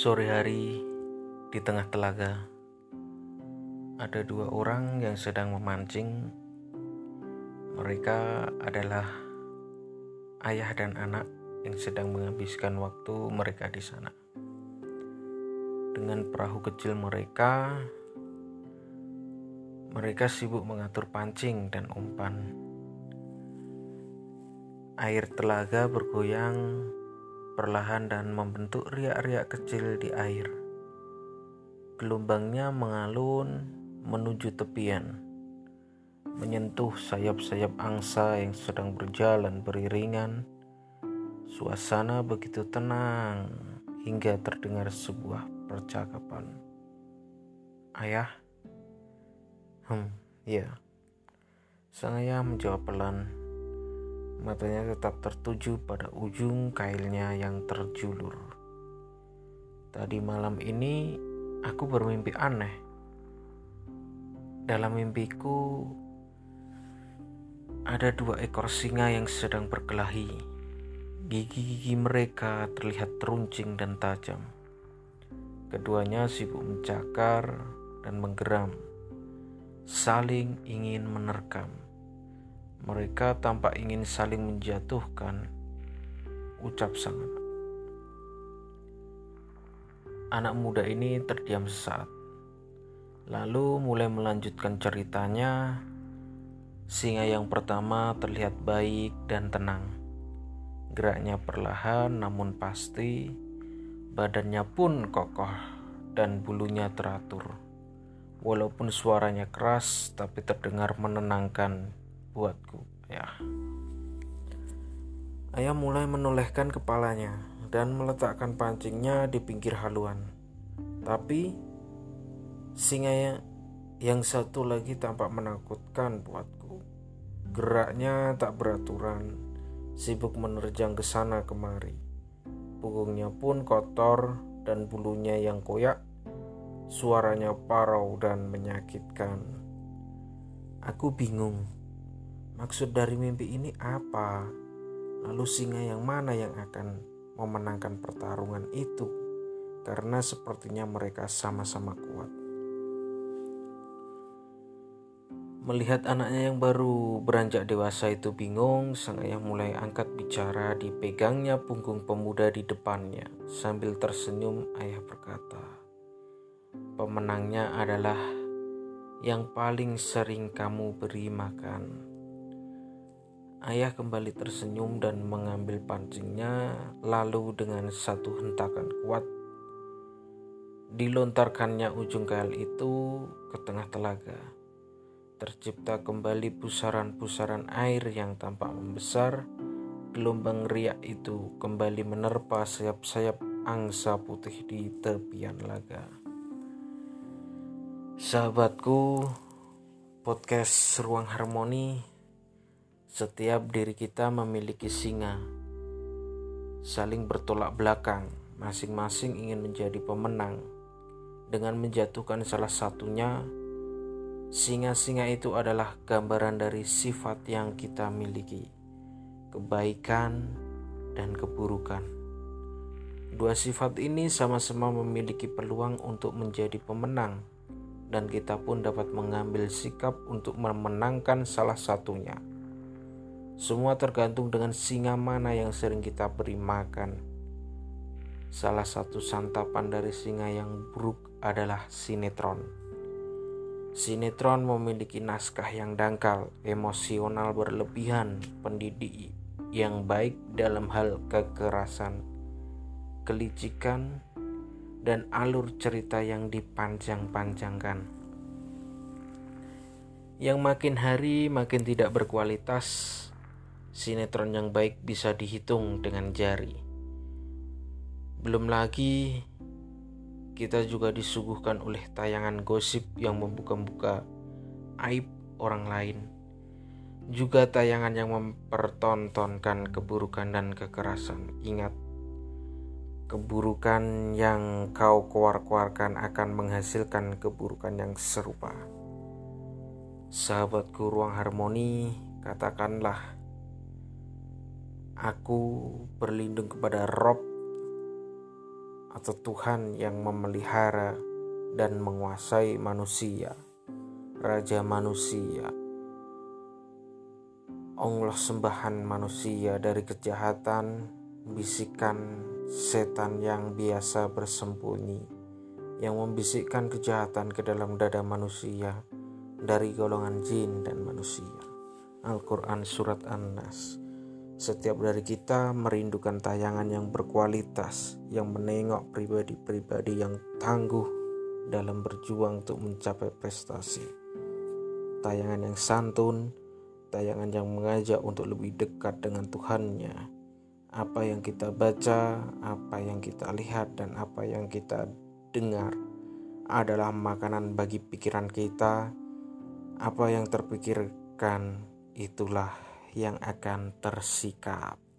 Sore hari di tengah telaga, ada dua orang yang sedang memancing. Mereka adalah ayah dan anak yang sedang menghabiskan waktu mereka di sana. Dengan perahu kecil mereka, mereka sibuk mengatur pancing dan umpan. Air telaga bergoyang perlahan dan membentuk riak-riak kecil di air. Gelombangnya mengalun menuju tepian, menyentuh sayap-sayap angsa yang sedang berjalan beriringan. Suasana begitu tenang hingga terdengar sebuah percakapan. Ayah? Hmm, ya. Sang ayah menjawab pelan Matanya tetap tertuju pada ujung kailnya yang terjulur. Tadi malam ini aku bermimpi aneh. Dalam mimpiku ada dua ekor singa yang sedang berkelahi. Gigi-gigi mereka terlihat teruncing dan tajam. Keduanya sibuk mencakar dan menggeram, saling ingin menerkam. Mereka tampak ingin saling menjatuhkan, ucap sang anak. Anak muda ini terdiam sesaat, lalu mulai melanjutkan ceritanya. Singa yang pertama terlihat baik dan tenang. Geraknya perlahan namun pasti, badannya pun kokoh dan bulunya teratur. Walaupun suaranya keras, tapi terdengar menenangkan buatku, ya. Ayah mulai menolehkan kepalanya dan meletakkan pancingnya di pinggir haluan. Tapi singa yang satu lagi tampak menakutkan buatku. Geraknya tak beraturan, sibuk menerjang ke sana kemari. Punggungnya pun kotor dan bulunya yang koyak. Suaranya parau dan menyakitkan. Aku bingung Maksud dari mimpi ini apa? Lalu singa yang mana yang akan memenangkan pertarungan itu? Karena sepertinya mereka sama-sama kuat. Melihat anaknya yang baru beranjak dewasa itu bingung, sang ayah mulai angkat bicara dipegangnya punggung pemuda di depannya. Sambil tersenyum, ayah berkata, "Pemenangnya adalah yang paling sering kamu beri makan." Ayah kembali tersenyum dan mengambil pancingnya, lalu dengan satu hentakan kuat dilontarkannya ujung kail itu ke tengah telaga. Tercipta kembali pusaran-pusaran air yang tampak membesar. Gelombang riak itu kembali menerpa sayap-sayap angsa putih di tepian laga. Sahabatku, podcast Ruang Harmoni setiap diri kita memiliki singa, saling bertolak belakang, masing-masing ingin menjadi pemenang. Dengan menjatuhkan salah satunya, singa-singa itu adalah gambaran dari sifat yang kita miliki, kebaikan dan keburukan. Dua sifat ini sama-sama memiliki peluang untuk menjadi pemenang, dan kita pun dapat mengambil sikap untuk memenangkan salah satunya. Semua tergantung dengan singa mana yang sering kita beri makan. Salah satu santapan dari singa yang buruk adalah sinetron. Sinetron memiliki naskah yang dangkal, emosional berlebihan, pendidik yang baik dalam hal kekerasan, kelicikan, dan alur cerita yang dipanjang-panjangkan. Yang makin hari makin tidak berkualitas, sinetron yang baik bisa dihitung dengan jari. Belum lagi kita juga disuguhkan oleh tayangan gosip yang membuka-buka aib orang lain. Juga tayangan yang mempertontonkan keburukan dan kekerasan. Ingat, keburukan yang kau keluar-keluarkan akan menghasilkan keburukan yang serupa. Sahabatku ruang harmoni, katakanlah Aku berlindung kepada Rob atau Tuhan yang memelihara dan menguasai manusia, Raja manusia, Allah sembahan manusia dari kejahatan, bisikan setan yang biasa bersembunyi, yang membisikkan kejahatan ke dalam dada manusia dari golongan jin dan manusia. Al-Quran Surat An-Nas Setiap dari kita merindukan tayangan yang berkualitas, yang menengok pribadi-pribadi yang tangguh dalam berjuang untuk mencapai prestasi. Tayangan yang santun, tayangan yang mengajak untuk lebih dekat dengan Tuhannya. Apa yang kita baca, apa yang kita lihat, dan apa yang kita dengar adalah makanan bagi pikiran kita. Apa yang terpikirkan itulah yang akan tersikap.